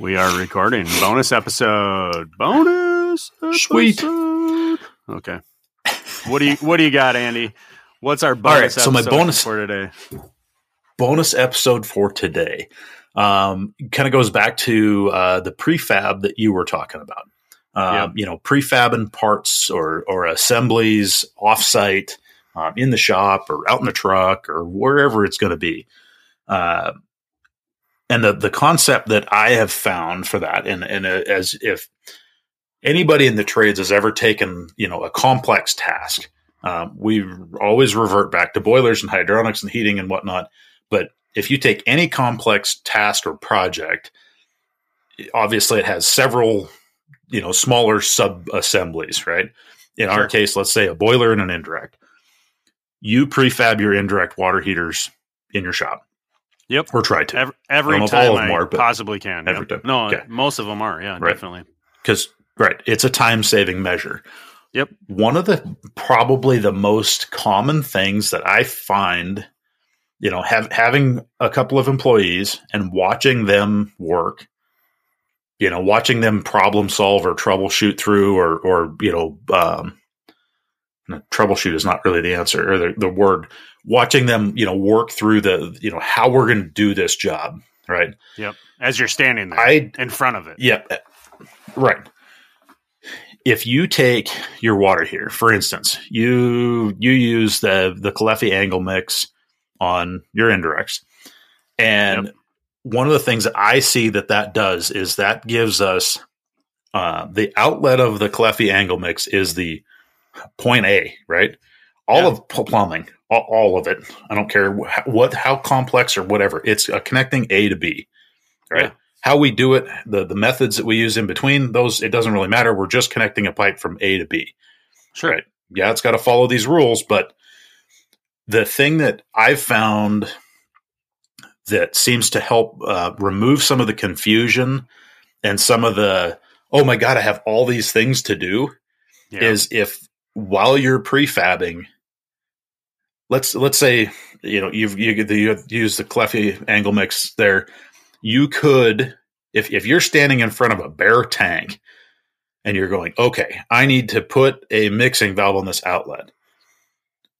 We are recording bonus episode. Bonus episode. Sweet. Okay. What do you What do you got, Andy? What's our bonus? right, so my bonus- for today. bonus episode for today um, kind of goes back to uh, the prefab that you were talking about. Um, Yep. You know, prefabbing parts or or assemblies offsite um, in the shop or out in the truck or wherever it's going to be. Uh, and the the concept that I have found for that, and and uh, as if anybody in the trades has ever taken you know a complex task, um, we always revert back to boilers and hydronics and heating and whatnot. But if you take any complex task or project, obviously it has several, you know, smaller sub assemblies, right? In Sure. our case, let's say a boiler and an indirect. You prefab your indirect water heaters in your shop. Yep. Or try to. Every, every I don't know if time all of them I are, possibly can. every Yep. time. No, Okay. most of them are. Yeah, Right. definitely. because right it's a time saving measure Yep. one of the probably the most common things that i find you know have having a couple of employees and watching them work you know watching them problem solve or troubleshoot through or or you know um troubleshoot is not really the answer or the, the word watching them you know work through the you know how we're going to do this job right Yep. As you're standing there i in front of it. yeah, right. If you take your water here, for instance, you you use the the Caleffi angle mix on your indirects, and Yep. one of the things that I see that that does is that gives us uh, the outlet of the Caleffi angle mix is the point A, right? All Yeah. of plumbing, all, of it. I don't care wh- what how complex or whatever. It's connecting A to B, right? Yeah. how we do it, the the methods that we use in between those, it doesn't really matter. We're just connecting a pipe from A to B. Sure. Right. Yeah, it's got to follow these rules, but the thing that I've found that seems to help uh, remove some of the confusion and some of the oh my god, I have all these things to do Yeah. is if while you're prefabbing, let's let's say you know you've you, you use the Caleffi angle mix there, you could if if you're standing in front of a bare tank and you're going, okay, I need to put a mixing valve on this outlet.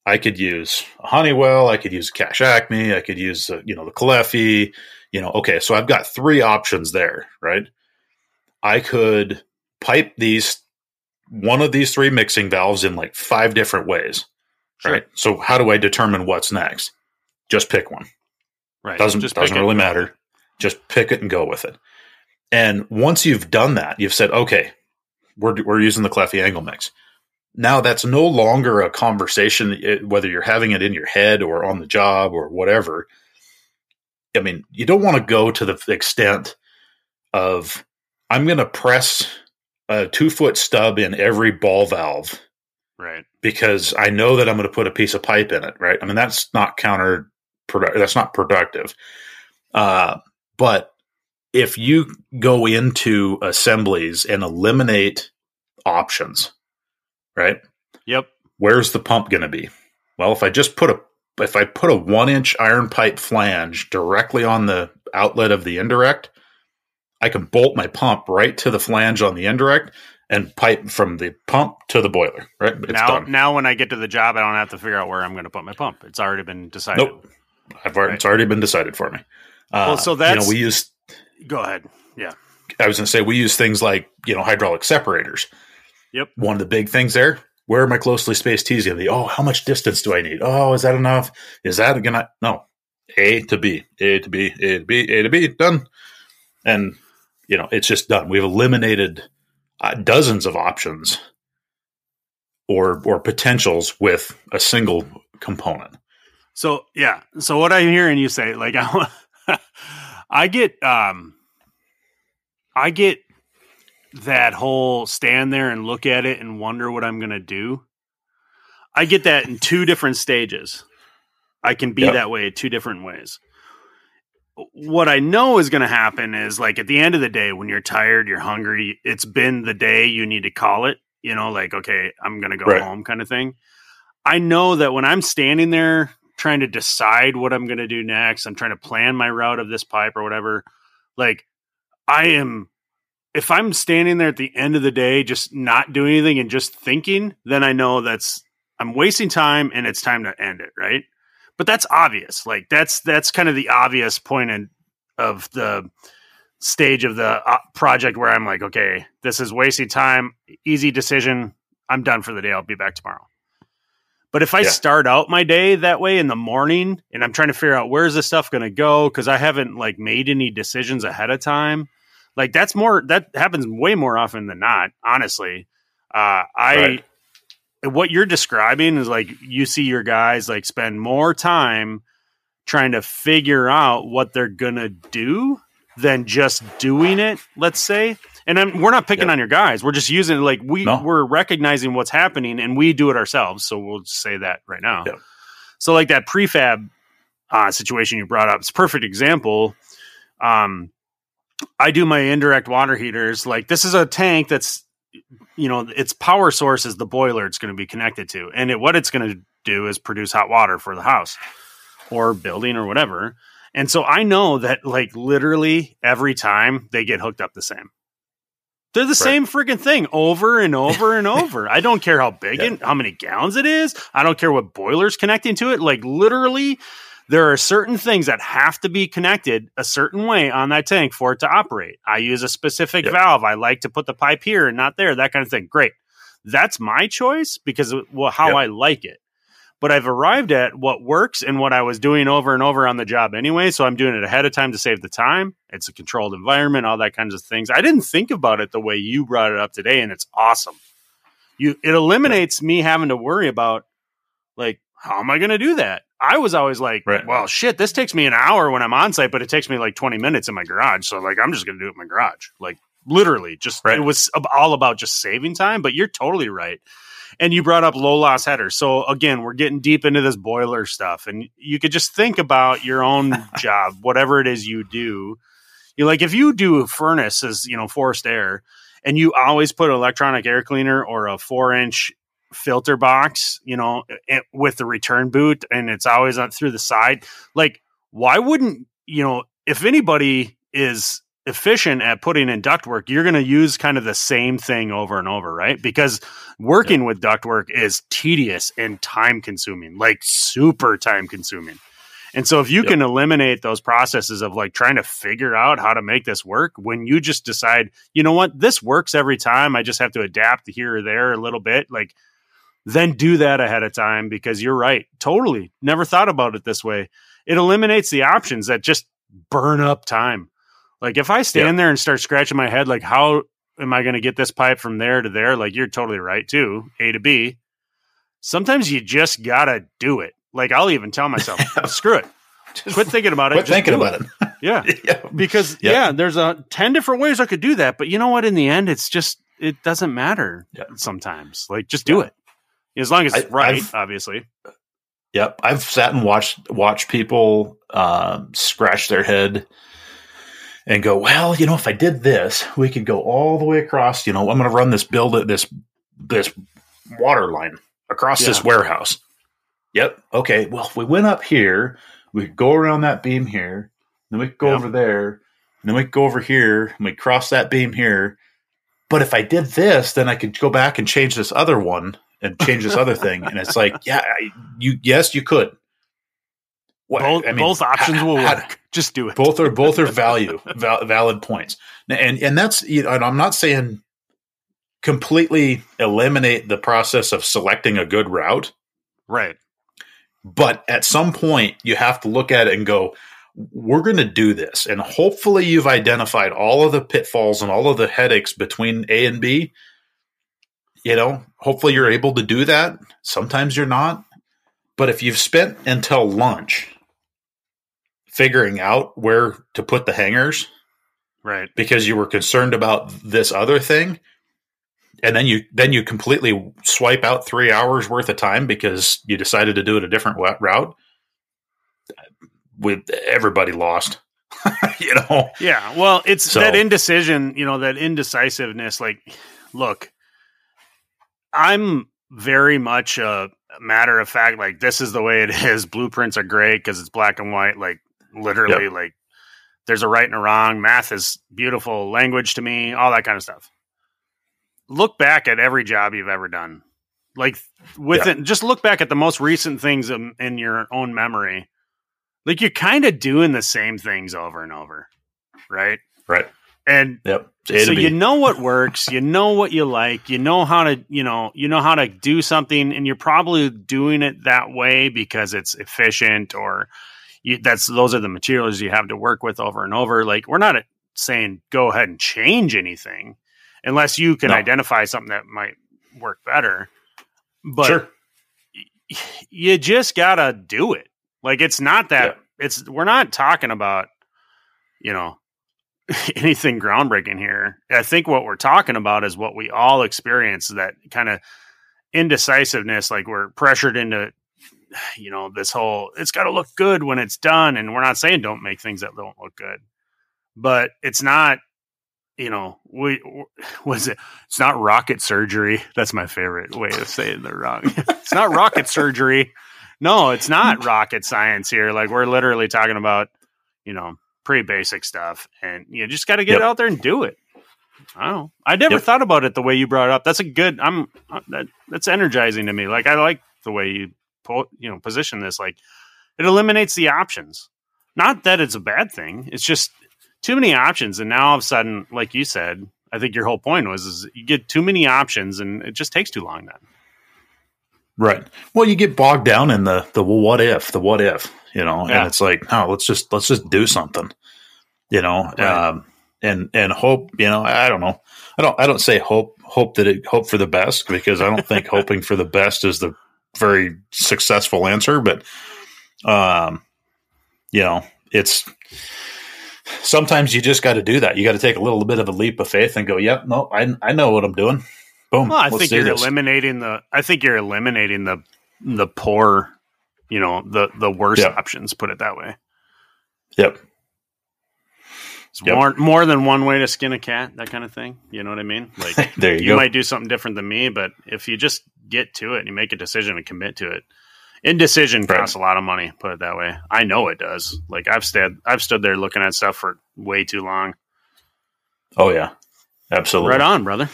I could use a Honeywell, I could use a Cash Acme, I could use uh, you know the Caleffi, you know. Okay, so I've got three options there, right? I could pipe these one of these three mixing valves in like five different ways. Sure. Right. So how do I determine what's next? Just pick one. Right. Doesn't Just doesn't pick it. really matter. Just pick it and go with it. And once you've done that, you've said, okay, we're we're using the Caleffi angle mix. Now that's no longer a conversation, it- whether you're having it in your head or on the job or whatever. I mean, you don't want to go to the extent of I'm going to press a two foot stub in every ball valve Right. because I know that I'm going to put a piece of pipe in it, right? I mean, that's not counter that's not productive. Uh, but if you go into assemblies and eliminate options, right? Yep. Where's the pump going to be? Well, if I just put a if I put a one inch iron pipe flange directly on the outlet of the indirect, I can bolt my pump right to the flange on the indirect and pipe from the pump to the boiler. Right? It's now, done. now when I get to the job, I don't have to figure out where I'm going to put my pump. It's already been decided. Nope. I've already, It's already been decided for me. Uh, Well, so you know we use. Go ahead. Yeah. I was going to say we use things like you know hydraulic separators. Yep. One of the big things there. Where are my closely spaced T's going to be? Oh, how much distance do I need? Oh, is that enough? Is that going to no? A to B, A to B, A to B, A to B, done. And you know it's just done. We've eliminated uh, dozens of options or or potentials with a single component. So yeah. So what I'm hearing you say, like I, I get, um, I get that whole stand there and look at it and wonder what I'm going to do. I get that in two different stages. I can be Yep. that way two different ways. What I know is going to happen is like at the end of the day, when you're tired, you're hungry, it's been the day you need to call it, you know, like, okay, I'm going to go Right. home kind of thing. I know that when I'm standing there trying to decide what I'm going to do next, I'm trying to plan my route of this pipe or whatever, like I am if I'm standing there at the end of the day just not doing anything and just thinking, then I know that's I'm wasting time and it's time to end it, right? But that's obvious. Like that's that's kind of the obvious point in, of the stage of the uh, project where I'm like, okay, this is wasting time, easy decision. I'm done for the day. I'll be back tomorrow. But if I yeah. start out my day that way in the morning and I'm trying to figure out where's this stuff going to go because I haven't like made any decisions ahead of time, like that's more that happens way more often than not. Honestly, uh, I right. What you're describing is like you see your guys like spend more time trying to figure out what they're gonna do than just doing it. Let's say, and I'm, we're not picking yep. on your guys. We're just using like we no. we're recognizing what's happening and we do it ourselves. So we'll say that right now. Yep. So like that prefab uh, situation you brought up, it's a perfect example. Um, I do my indirect water heaters. Like this is a tank that's you know its power source is the boiler it's going to be connected to, and it, what it's going to do is produce hot water for the house or building or whatever. And so I know that like literally every time they get hooked up the same. They're the right. same freaking thing over and over and over. I don't care how big and how many gallons it is. I don't care what boiler's connecting to it. Like literally there are certain things that have to be connected a certain way on that tank for it to operate. I use a specific yep. valve. I like to put the pipe here and not there, that kind of thing. Great. That's my choice because well, how yep. I like it. But I've arrived at what works and what I was doing over and over on the job anyway. So I'm doing it ahead of time to save the time. It's a controlled environment, all that kinds of things. I didn't think about it the way you brought it up today, and it's awesome. You it eliminates me having to worry about like how am I going to do that? I was always like, right. well, shit, this takes me an hour when I'm on site, but it takes me like 20 minutes in my garage. So like, I'm just going to do it in my garage. Like literally just, right. it was all about just saving time, but you're totally right. And you brought up low loss headers. So again, we're getting deep into this boiler stuff and you could just think about your own job, whatever it is you do. You like, if you do a furnace as, you know, forced air and you always put an electronic air cleaner or a four inch filter box, you know, it, with the return boot and it's always on through the side. Like, why wouldn't, you know, if anybody is efficient at putting in ductwork, you're going to use kind of the same thing over and over, right? Because working yeah. with ductwork is tedious and time consuming, like super time consuming. And so if you yep. can eliminate those processes of like trying to figure out how to make this work when you just decide, you know what, this works every time, I just have to adapt here or there a little bit, like then do that ahead of time because you're right. Totally. Never thought about it this way. It eliminates the options that just burn up time. Like if I stand there and start scratching my head, like, how am I going to get this pipe from there to there? Like, you're totally right, too. A to B. Sometimes you just got to do it. Like, I'll even tell myself, screw it. Just quit thinking about it. Quit thinking about it. it. yeah. yeah. Because, yep. yeah, there's a 10 different ways I could do that. But you know what? In the end, it's just, it doesn't matter sometimes. Like, just do it as long as it's I, right, I've, obviously. Yep, I've sat and watched watch people uh, scratch their head and go, well, you know, if I did this, we could go all the way across. You know, I'm going to run this build this this water line across yeah. this warehouse. Yep. Okay. Well, if we went up here, we could go around that beam here, then we could go yep. over there, and then we could go over here, and we cross that beam here. But if I did this, then I could go back and change this other one and change this other thing. And it's like, yeah, you yes, you could. What, both, I mean, both options will work. Just do it. Both are both are value val, valid points, and and that's you know, and I'm not saying completely eliminate the process of selecting a good route, right? But at some point, you have to look at it and go, we're going to do this, and hopefully, you've identified all of the pitfalls and all of the headaches between A and B, you know, hopefully you're able to do that. Sometimes you're not. But if you've spent until lunch figuring out where to put the hangers, right? Because you were concerned about this other thing, and then you then you completely swipe out 3 hours worth of time because you decided to do it a different route, with everybody lost. you know. Yeah, well, it's so, that indecision, you know, that indecisiveness like look, I'm very much a matter of fact. Like this is the way it is. Blueprints are great because it's black and white. Like literally, yep. like there's a right and a wrong. Math is beautiful language to me, all that kind of stuff. Look back at every job you've ever done. Like with Yeah. it, just look back at the most recent things in, in your own memory. Like you're kind of doing the same things over and over, right? Right. And Yep. To so B. you know what works, you know what you like, you know how to, you know, you know how to do something, and you're probably doing it that way because it's efficient or you, that's those are the materials you have to work with over and over. Like we're not saying go ahead and change anything unless you can No. identify something that might work better. But sure. you just gotta do it. Like it's not that it's we're not talking about, you know, anything groundbreaking here. I think what we're talking about is what we all experience that kind of indecisiveness, like we're pressured into you know, this whole it's gotta look good when it's done. And we're not saying don't make things that don't look good. But it's not you know, we was it? It's not rocket surgery. That's my favorite way of saying the wrong. it's not rocket surgery. No, it's not rocket science here. Like we're literally talking about, you know, pretty basic stuff, and you just got to get Yep. out there and do it. I don't know. I never Yep. thought about it the way you brought it up. That's a good. I'm uh, that, that's energizing to me. Like I like the way you po- you know position this. Like it eliminates the options. Not that it's a bad thing. It's just too many options, and now all of a sudden, like you said, I think your whole point was is you get too many options, and it just takes too long. Then Right. Well, you get bogged down in the the well, what if, the what if, you know, Yeah. and it's like, no, let's just let's just do something, you know, Right. um, and and hope, you know, I don't know, I don't I don't say hope hope that it hope for the best because I don't think hoping for the best is the very successful answer, but um, you know, it's sometimes you just got to do that. You got to take a little bit of a leap of faith and go, yep, no, I I know what I'm doing. Boom. Well, I think you're this. eliminating the. I think you're eliminating the the poor, you know, the the worst Yeah. options. Put it that way. Yep. It's Yep. more more than one way to skin a cat. That kind of thing. You know what I mean? Like there you, you go. might do something different than me, but if you just get to it and you make a decision and commit to it, indecision Right. costs a lot of money. Put it that way. I know it does. Like I've stood I've stood there looking at stuff for way too long. Oh yeah, absolutely. Right on, brother.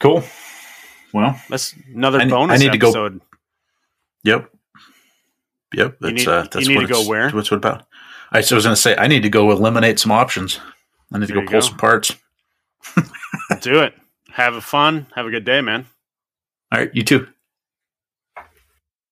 Cool. Well, That's another I bonus I need to go- yep, yep. That's need- uh, that's what to go it's- where? What's what about? I was going to say I need to go eliminate some options. I need to go pull go. some parts. Do it. Have a fun. Have a good day, man. All right, you too.